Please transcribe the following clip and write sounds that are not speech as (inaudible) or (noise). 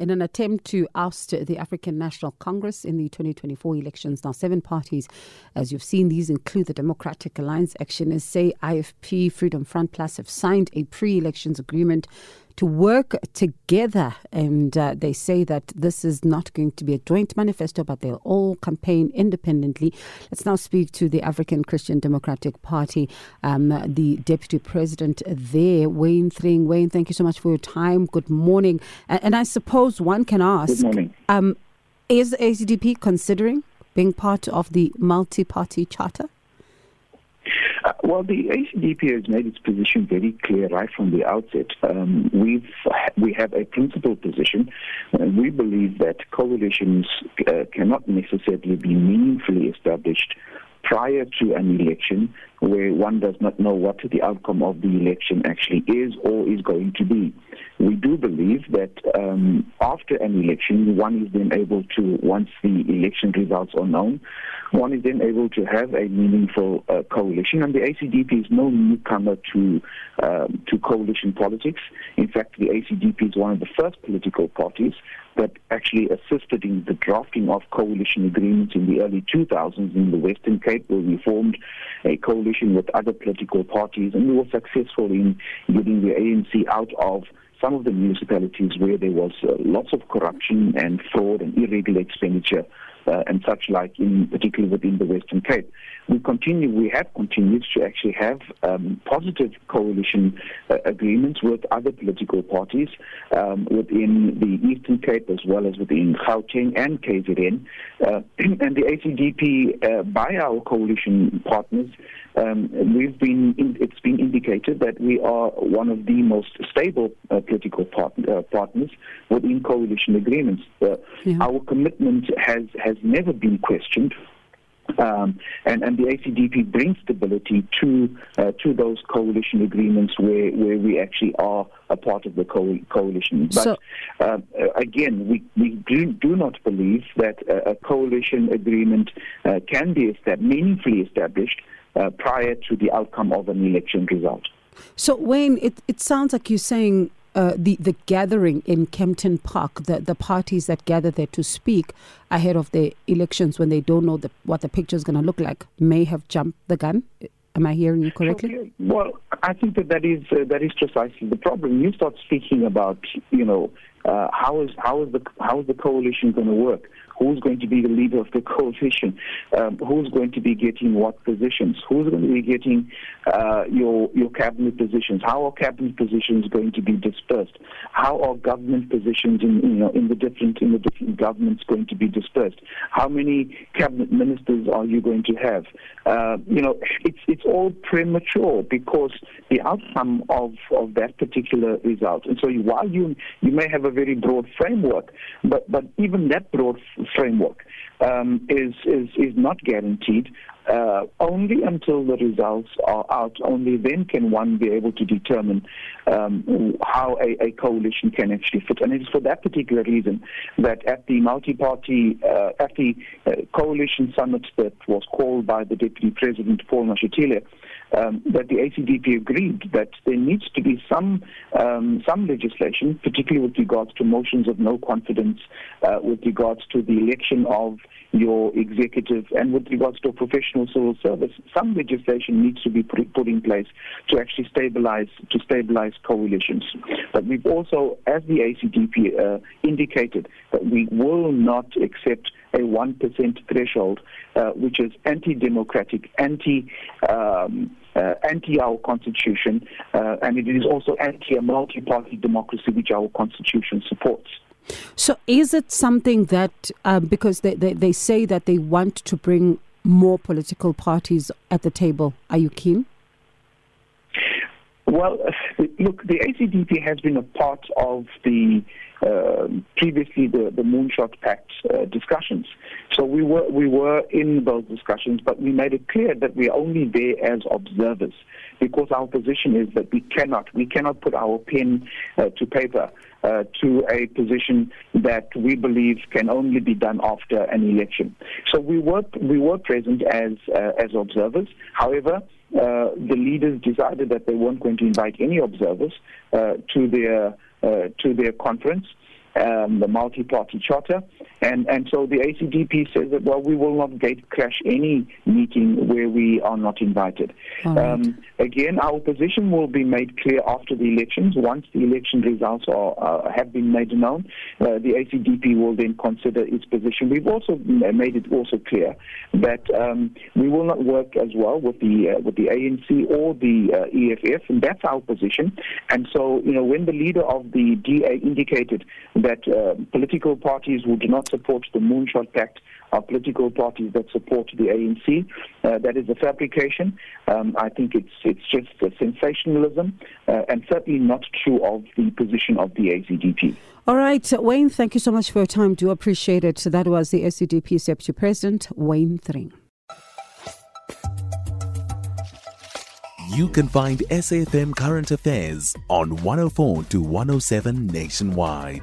In an attempt to oust the African National Congress in the 2024 elections. Now, seven parties, as you've seen, these include the Democratic Alliance ActionSA IFP, Freedom Front Plus have signed a pre elections agreement to work together. And uh, they say that this is not going to be a joint manifesto, but they'll all campaign independently. Let's now speak to the African Christian Democratic Party, um, the deputy president there, Wayne Thring. Wayne, thank you so much for your time. Good morning. And, and I suppose one can ask um, is ACDP considering being part of the multi party charter? Uh, well, the ACDP has made its position very clear right from the outset. Um, we've we have a principled position. Uh, we believe that coalitions uh, cannot necessarily be meaningfully established prior to an election where one does not know what the outcome of the election actually is or is going to be. We do believe that um, after an election, one is then able to, once the election results are known, one is then able to have a meaningful uh, coalition. And the ACDP is no newcomer to um, to coalition politics. In fact, the ACDP is one of the first political parties that actually assisted in the drafting of coalition agreements in the early 2000s in the Western Cape, where we formed a coalition with other political parties, and we were successful in getting the ANC out of some of the municipalities where there was uh, lots of corruption and fraud and irregular expenditure uh, and such like, in particularly within the Western Cape. We continue, we have continued to actually have um, positive coalition uh, agreements with other political parties um, within the Eastern Cape as well as within Gauteng and KZN. Uh, (clears throat) and the ACDP, uh, by our coalition partners, um, we've been in, it's been indicated that we are one of the most stable uh, political part, uh, partners within coalition agreements. Uh, yeah. Our commitment has has never been questioned. Um, and, and the ACDP brings stability to uh, to those coalition agreements where, where we actually are a part of the co- coalition. But so, uh, again, we, we do, do not believe that a, a coalition agreement uh, can be established, meaningfully established uh, prior to the outcome of an election result. So, Wayne, it, it sounds like you're saying uh, the the gathering in Kempton Park, the the parties that gather there to speak ahead of the elections when they don't know the, what the picture is going to look like, may have jumped the gun. Am I hearing you correctly? Well, I think that that is uh, that is precisely the problem. You start speaking about you know uh, how is how is the how is the coalition going to work? Who's going to be the leader of the coalition, um, who's going to be getting what positions, who's going to be getting uh, your your cabinet positions, how are cabinet positions going to be dispersed, how are government positions in you know in the different in the different governments going to be dispersed, how many cabinet ministers are you going to have? Uh, you know, it's it's all premature because the outcome of of that particular result, and so while you you may have a very broad framework, but but even that broad framework um, is, is, is not guaranteed. Uh, only until the results are out, only then can one be able to determine um, how a, a, coalition can actually fit. And it is for that particular reason that at the multi-party, uh, at the uh, coalition summit that was called by the Deputy President Paul Mashatile, um, that the ACDP agreed that there needs to be some um, some legislation, particularly with regards to motions of no confidence, uh, with regards to the election of your executive, and with regards to professional civil service. Some legislation needs to be put, in place to actually stabilize to stabilize coalitions. But we've also, as the ACDP uh, indicated, that we will not accept a 1% threshold, uh, which is anti-democratic, anti um, uh, anti our constitution, uh, and it is also anti a multi party democracy which our constitution supports. So, is it something that, uh, because they, they, they say that they want to bring more political parties at the table, are you keen? Well, look, the ACDP has been a part of the uh, previously the, the Moonshot Pact uh, discussions. So we were we were in those discussions, but we made it clear that we are only there as observers because our position is that we cannot we cannot put our pen uh, to paper uh, to a position that we believe can only be done after an election. So we were we were present as uh, as observers. However. Uh, the leaders decided that they weren't going to invite any observers uh, to their uh, to their conference um, the multi-party charter. And, and so the ACDP says that, well, we will not gate crash any meeting where we are not invited. Right. Um, again, our position will be made clear after the elections. Once the election results are, uh, have been made known, uh, the ACDP will then consider its position. We've also made it also clear that um, we will not work as well with the uh, with the ANC or the uh, EFF, and that's our position. And so, you know, when the leader of the DA indicated that uh, political parties who do not support the Moonshot Pact are political parties that support the ANC. Uh, that is a fabrication. Um, I think it's it's just a sensationalism uh, and certainly not true of the position of the ACDP. All right, Wayne, thank you so much for your time. Do appreciate it. That was the ACDP Deputy President, Wayne Thring. You can find SAFM Current Affairs on 104 to 107 nationwide.